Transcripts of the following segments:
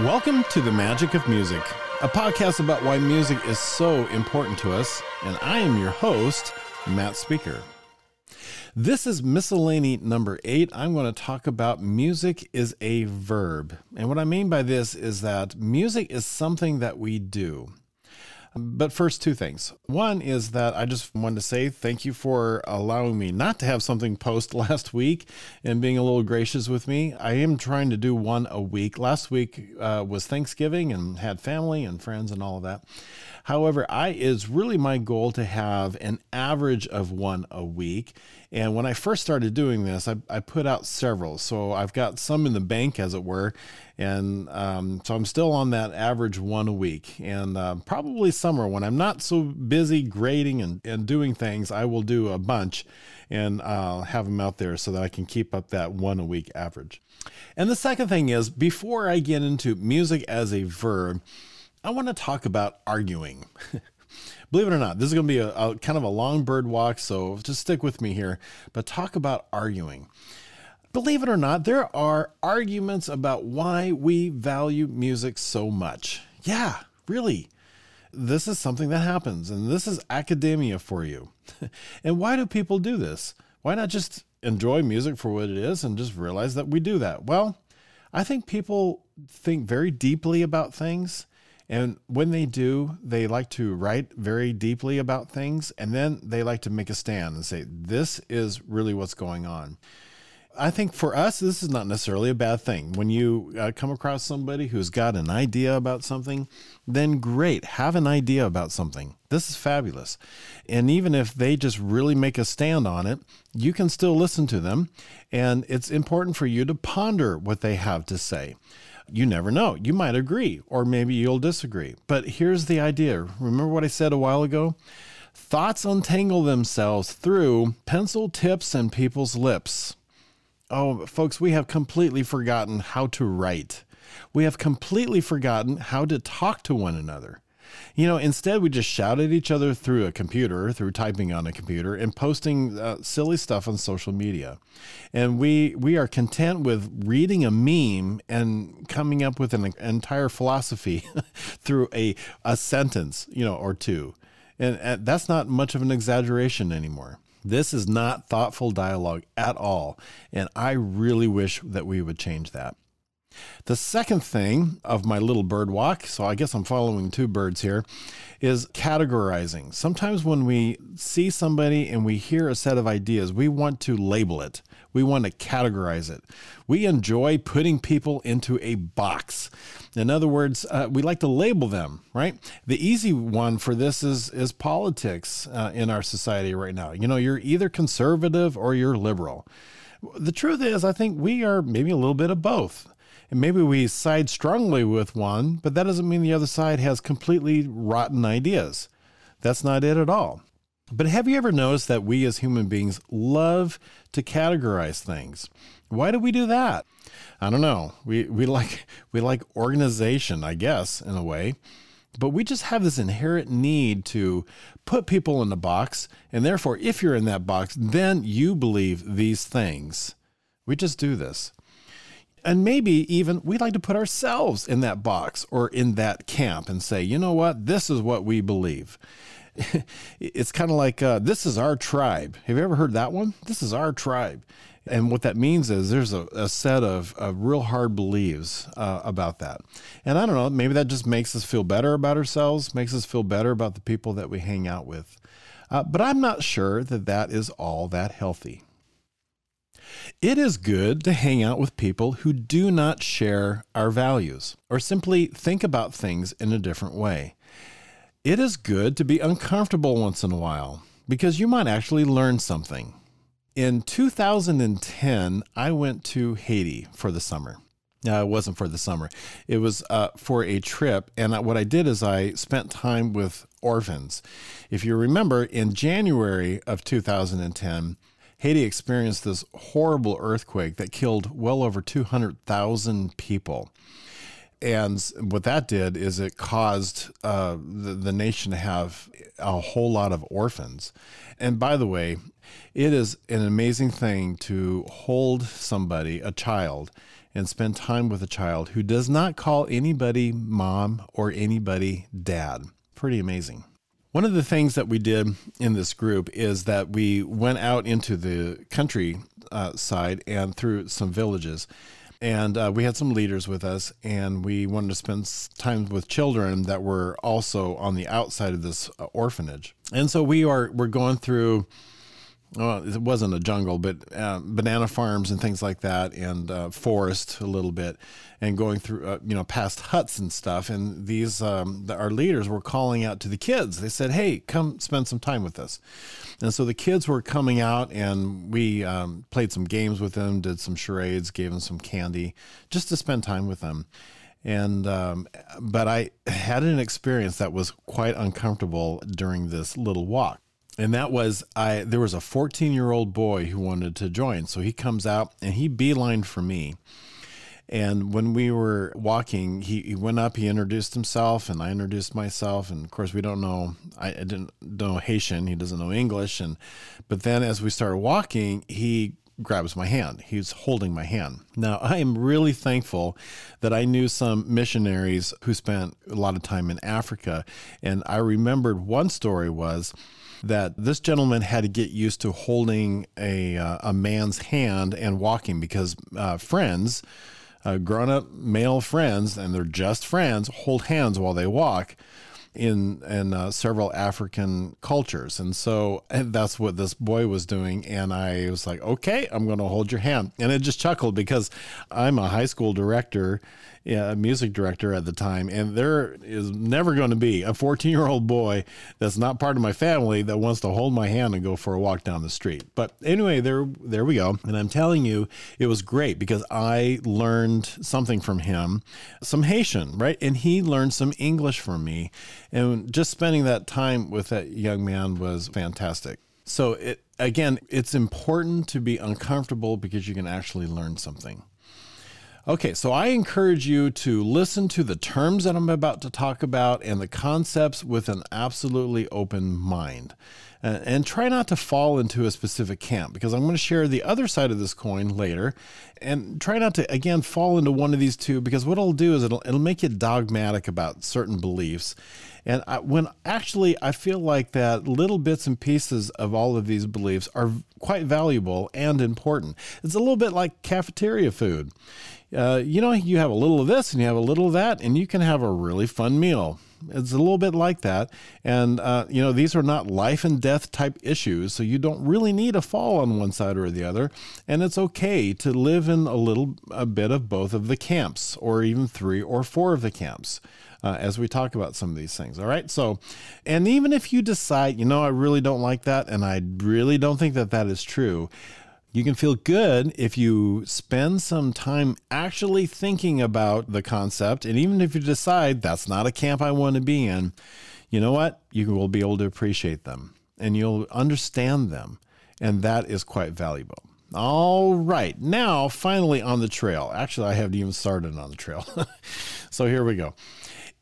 Welcome to The Magic of Music, a podcast about why music is so important to us, and I am your host, Matt Speaker. This is miscellany number eight. I'm going to talk about music is a verb. And what I mean by this is that music is something that we do. But first, two things. One is that I just wanted to say thank you for allowing me not to have something post last week and being a little gracious with me. I am trying to do one a week. Last week uh, was Thanksgiving and had family and friends and all of that. However, I is really my goal to have an average of one a week. And when I first started doing this, I, I put out several. So I've got some in the bank, as it were. And um, so I'm still on that average one a week. And uh, probably summer, when I'm not so busy grading and, and doing things, I will do a bunch and uh, have them out there so that I can keep up that one a week average. And the second thing is, before I get into music as a verb, I want to talk about arguing. Believe it or not, this is going to be a, a, kind of a long bird walk, so just stick with me here. But talk about arguing. Believe it or not, there are arguments about why we value music so much. Yeah, really. This is something that happens, and this is academia for you. and why do people do this? Why not just enjoy music for what it is and just realize that we do that? Well, I think people think very deeply about things and when they do, they like to write very deeply about things and then they like to make a stand and say, this is really what's going on. I think for us, this is not necessarily a bad thing. When you uh, come across somebody who's got an idea about something, then great, have an idea about something. This is fabulous. And even if they just really make a stand on it, you can still listen to them. And it's important for you to ponder what they have to say you never know. You might agree, or maybe you'll disagree. But here's the idea remember what I said a while ago? Thoughts untangle themselves through pencil tips and people's lips. Oh, folks, we have completely forgotten how to write. We have completely forgotten how to talk to one another. You know, instead we just shout at each other through a computer, through typing on a computer, and posting uh, silly stuff on social media. And we we are content with reading a meme and coming up with an entire philosophy through a a sentence, you know, or two. And, and that's not much of an exaggeration anymore. This is not thoughtful dialogue at all. And I really wish that we would change that. The second thing of my little bird walk, so I guess I'm following two birds here, is categorizing. Sometimes when we see somebody and we hear a set of ideas, we want to label it. We want to categorize it. We enjoy putting people into a box. In other words, uh, we like to label them, right? The easy one for this is is politics uh, in our society right now. You know, you're either conservative or you're liberal. The truth is, I think we are maybe a little bit of both. And maybe we side strongly with one, but that doesn't mean the other side has completely rotten ideas. That's not it at all. But have you ever noticed that we as human beings love to categorize things? Why do we do that? I don't know. We we like we like organization, I guess, in a way. But we just have this inherent need to put people in a box, and therefore if you're in that box, then you believe these things. We just do this. And maybe even we'd like to put ourselves in that box or in that camp and say, you know what, this is what we believe. it's kind of like uh, this is our tribe. Have you ever heard that one? This is our tribe. And what that means is there's a, a set of, of, real hard beliefs uh, about that. And I don't know, maybe that just makes us feel better about ourselves, makes us feel better about the people that we hang out with. Uh, but I'm not sure that that is all that healthy. It is good to hang out with people who do not share our values or simply think about things in a different way. It is good to be uncomfortable once in a while because you might actually learn something. In 2010, I went to Haiti for the summer. No, it wasn't for the summer. It was uh, for a trip. And what I did is I spent time with orphans. If you remember, in January of 2010, Haiti experienced this horrible earthquake that killed well over 200,000 people. And what that did is it caused uh, the, the nation to have a whole lot of orphans. And by the way, It is an amazing thing to hold somebody, a child, and spend time with a child who does not call anybody mom or anybody dad. Pretty amazing. One of the things that we did in this group is that we went out into the country uh, side and through some villages. And uh, we had some leaders with us, and we wanted to spend time with children that were also on the outside of this uh, orphanage. And so we are we're going through well, it wasn't a jungle, but uh, banana farms and things like that, and uh, forest a little bit, and going through, uh, you know, past huts and stuff. And these, um, the, our leaders were calling out to the kids. They said, "Hey, come spend some time with us." And so the kids were coming out, and we um, played some games with them, did some charades, gave them some candy, just to spend time with them. And um, but I had an experience that was quite uncomfortable during this little walk and that was I. There was a 14 year old boy who wanted to join, so he comes out and he beelined for me. And when we were walking, he, he went up, he introduced himself, and I introduced myself. And of course, we don't know, I, I didn't know Haitian, he doesn't know English. And but then as we started walking, he grabs my hand. He's holding my hand. Now, I am really thankful that I knew some missionaries who spent a lot of time in Africa. And I remembered one story was that this gentleman had to get used to holding a, uh, a man's hand and walking because uh, friends, uh, grown up male friends, and they're just friends, hold hands while they walk in in uh, several African cultures, and so and that's what this boy was doing. And I was like, okay, I'm going to hold your hand, and it just chuckled because I'm a high school director yeah, a music director at the time, and there is never going to be a 14 year old boy that's not part of my family that wants to hold my hand and go for a walk down the street. But anyway, there there we go. And I'm telling you, it was great because I learned something from him, some Haitian, right, and he learned some English from me, and just spending that time with that young man was fantastic. So it again, it's important to be uncomfortable because you can actually learn something. Okay, so I encourage you to listen to the terms that I'm about to talk about and the concepts with an absolutely open mind. And, and try not to fall into a specific camp because I'm going to share the other side of this coin later. And try not to, again, fall into one of these two because what it'll do is it'll, it'll make you dogmatic about certain beliefs. And I, when actually I feel like that little bits and pieces of all of these beliefs are quite valuable and important. It's a little bit like cafeteria food uh, you know, you have a little of this and you have a little of that, and you can have a really fun meal. It's a little bit like that. And, uh, you know, these are not life and death type issues. So you don't really need a fall on one side or the other. And it's okay to live in a little a bit of both of the camps or even three or four of the camps. Uh, as we talk about some of these things. All right. So, and even if you decide, you know, I really don't like that, and I really don't think that that is true, you can feel good if you spend some time actually thinking about the concept. And even if you decide that's not a camp I want to be in, you know what? You will be able to appreciate them and you'll understand them. And that is quite valuable. All right. Now, finally on the trail. Actually, I haven't even started on the trail. so here we go.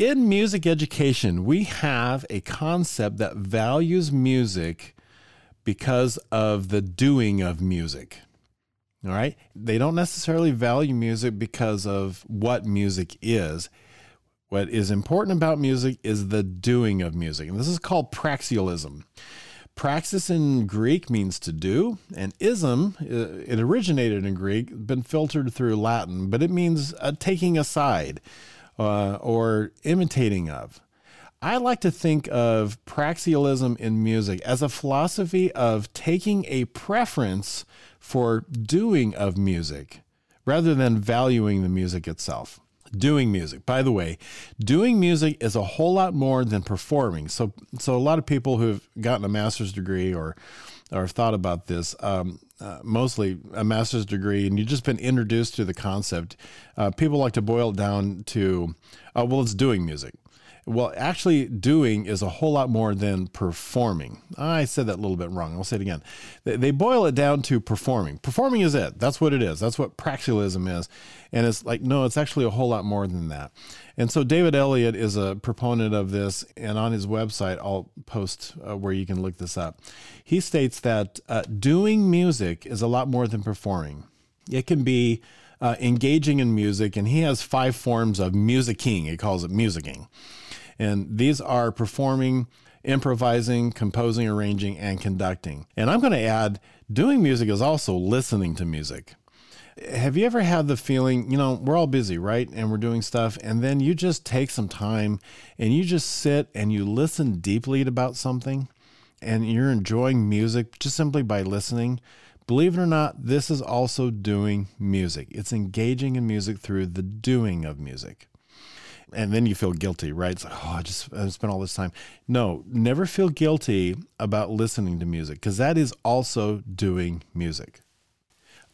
In music education, we have a concept that values music because of the doing of music. All right. They don't necessarily value music because of what music is. What is important about music is the doing of music. And this is called praxialism. Praxis in Greek means to do, and ism, uh, it originated in Greek, been filtered through Latin, but it means uh, taking aside uh, or imitating of. I like to think of praxialism in music as a philosophy of taking a preference for doing of music rather than valuing the music itself. Doing music. By the way, doing music is a whole lot more than performing. So, so a lot of people who've gotten a master's degree or or thought about this, um, uh, mostly a master's degree, and you've just been introduced to the concept. Uh, people like to boil it down to, uh, well, it's doing music. Well, actually, doing is a whole lot more than performing. I said that a little bit wrong. I'll say it again. They boil it down to performing. Performing is it. That's what it is. That's what praxialism is. And it's like, no, it's actually a whole lot more than that. And so David Elliott is a proponent of this. And on his website, I'll post uh, where you can look this up. He states that uh, doing music is a lot more than performing. It can be uh, engaging in music, and he has five forms of musicing. He calls it musicing. And these are performing, improvising, composing, arranging, and conducting. And I'm going to add doing music is also listening to music. Have you ever had the feeling, you know, we're all busy, right? And we're doing stuff. And then you just take some time and you just sit and you listen deeply about something and you're enjoying music just simply by listening. Believe it or not, this is also doing music. It's engaging in music through the doing of music and then you feel guilty, right? It's like, oh, I just I spent all this time. No, never feel guilty about listening to music because that is also doing music.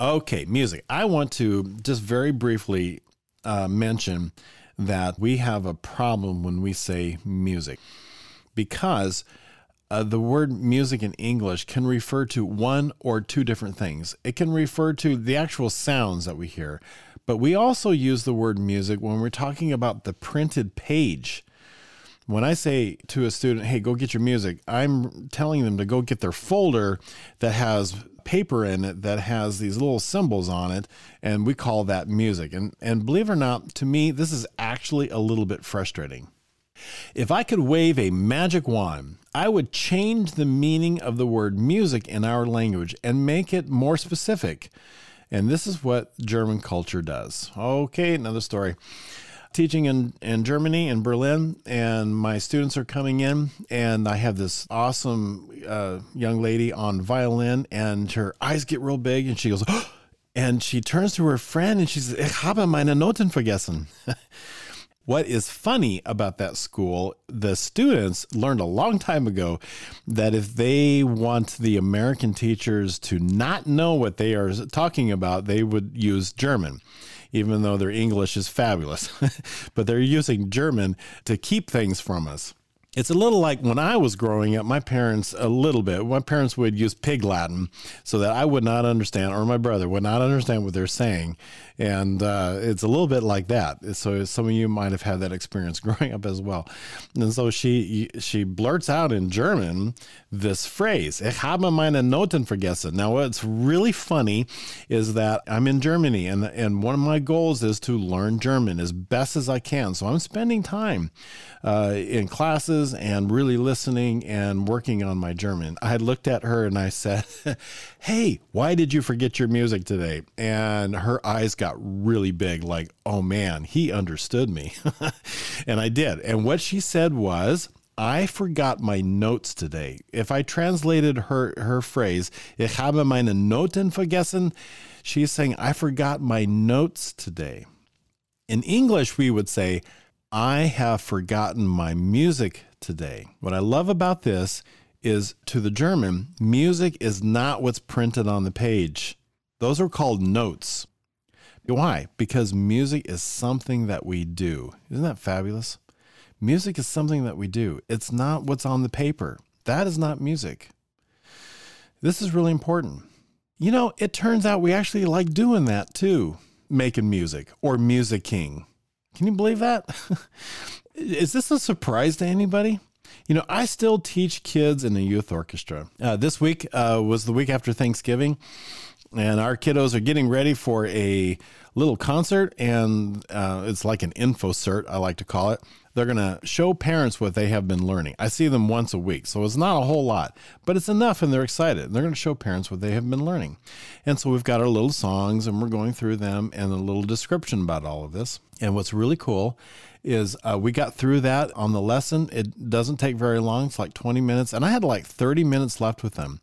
Okay, music. I want to just very briefly uh, mention that we have a problem when we say music because uh, the word music in English can refer to one or two different things. It can refer to the actual sounds that we hear, but we also use the word music when we're talking about the printed page. When I say to a student, hey, go get your music, I'm telling them to go get their folder that has paper in it that has these little symbols on it, and we call that music. And, and believe it or not, to me, this is actually a little bit frustrating. If I could wave a magic wand, I would change the meaning of the word music in our language and make it more specific. And this is what German culture does. Okay, another story. Teaching in, in Germany, in Berlin, and my students are coming in, and I have this awesome uh, young lady on violin, and her eyes get real big, and she goes, oh! and she turns to her friend and she says, Ich habe meine Noten vergessen. What is funny about that school, the students learned a long time ago that if they want the American teachers to not know what they are talking about, they would use German, even though their English is fabulous. but they're using German to keep things from us. It's a little like when I was growing up, my parents, a little bit, my parents would use pig Latin so that I would not understand, or my brother would not understand what they're saying and uh, it's a little bit like that. So some of you might have had that experience growing up as well. And so she she blurts out in German this phrase, "Ich habe meine Noten vergessen." Now, what's really funny is that I'm in Germany, and and one of my goals is to learn German as best as I can. So I'm spending time uh, in classes and really listening and working on my German. I looked at her and I said, "Hey, why did you forget your music today?" And her eyes got really big, like, oh man, he understood me. and I did. And what she said was, I forgot my notes today. If I translated her her phrase, ich habe meine Noten vergessen, she's saying, I forgot my notes today. In English, we would say, I have forgotten my music today. What I love about this is to the German, music is not what's printed on the page. Those are called notes. Why? Because music is something that we do. Isn't that fabulous? Music is something that we do. It's not what's on the paper. That is not music. This is really important. You know, it turns out we actually like doing that too, making music or musicing. Can you believe that? is this a surprise to anybody? You know, I still teach kids in a youth orchestra. Uh, this week uh, was the week after Thanksgiving, and our kiddos are getting ready for a little concert and uh, it's like an info cert i like to call it they're going to show parents what they have been learning i see them once a week so it's not a whole lot but it's enough and they're excited they're going to show parents what they have been learning and so we've got our little songs and we're going through them and a little description about all of this and what's really cool is uh, we got through that on the lesson. It doesn't take very long. It's like 20 minutes. And I had like 30 minutes left with them.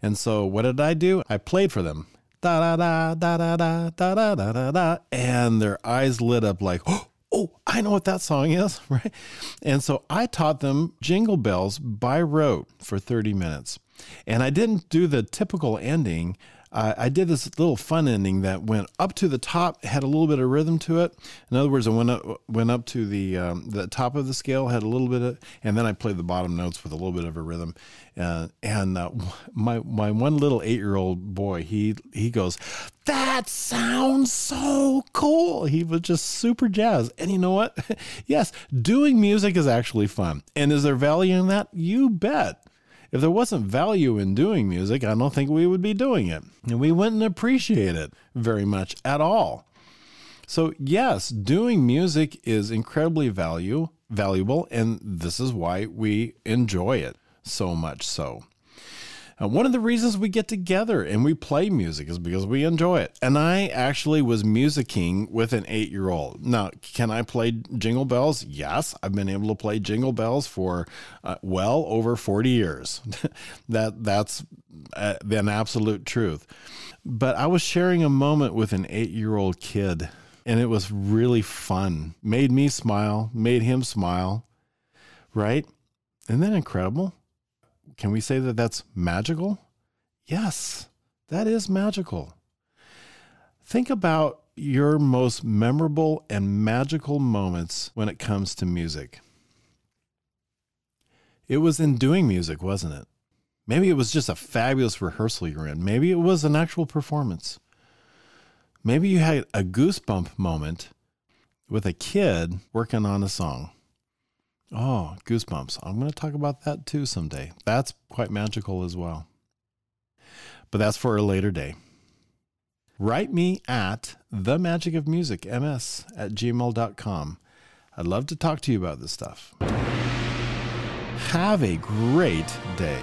And so what did I do? I played for them. Da da da da da da da da da da. And their eyes lit up like, oh, oh, I know what that song is, right? And so I taught them Jingle Bells by rote for 30 minutes. And I didn't do the typical ending. Uh, I did this little fun ending that went up to the top, had a little bit of rhythm to it. In other words, I went up, went up to the um, the top of the scale, had a little bit of, and then I played the bottom notes with a little bit of a rhythm. Uh, and uh, my my one little eight year old boy, he he goes, "That sounds so cool." He was just super jazzed. And you know what? yes, doing music is actually fun. And is there value in that? You bet. If there wasn't value in doing music, I don't think we would be doing it. And we wouldn't appreciate it very much at all. So, yes, doing music is incredibly value, valuable, and this is why we enjoy it so much so. One of the reasons we get together and we play music is because we enjoy it. And I actually was musicing with an eight year old. Now, can I play Jingle Bells? Yes, I've been able to play Jingle Bells for uh, well over 40 years. that That's uh, an absolute truth. But I was sharing a moment with an eight year old kid, and it was really fun. Made me smile, made him smile, right? Isn't that incredible? Can we say that that's magical? Yes, that is magical. Think about your most memorable and magical moments when it comes to music. It was in doing music, wasn't it? Maybe it was just a fabulous rehearsal you're in. Maybe it was an actual performance. Maybe you had a goosebump moment with a kid working on a song. Oh, goosebumps. I'm going to talk about that too someday. That's quite magical as well. But that's for a later day. Write me at the magic of music ms at gmail.com. I'd love to talk to you about this stuff. Have a great day.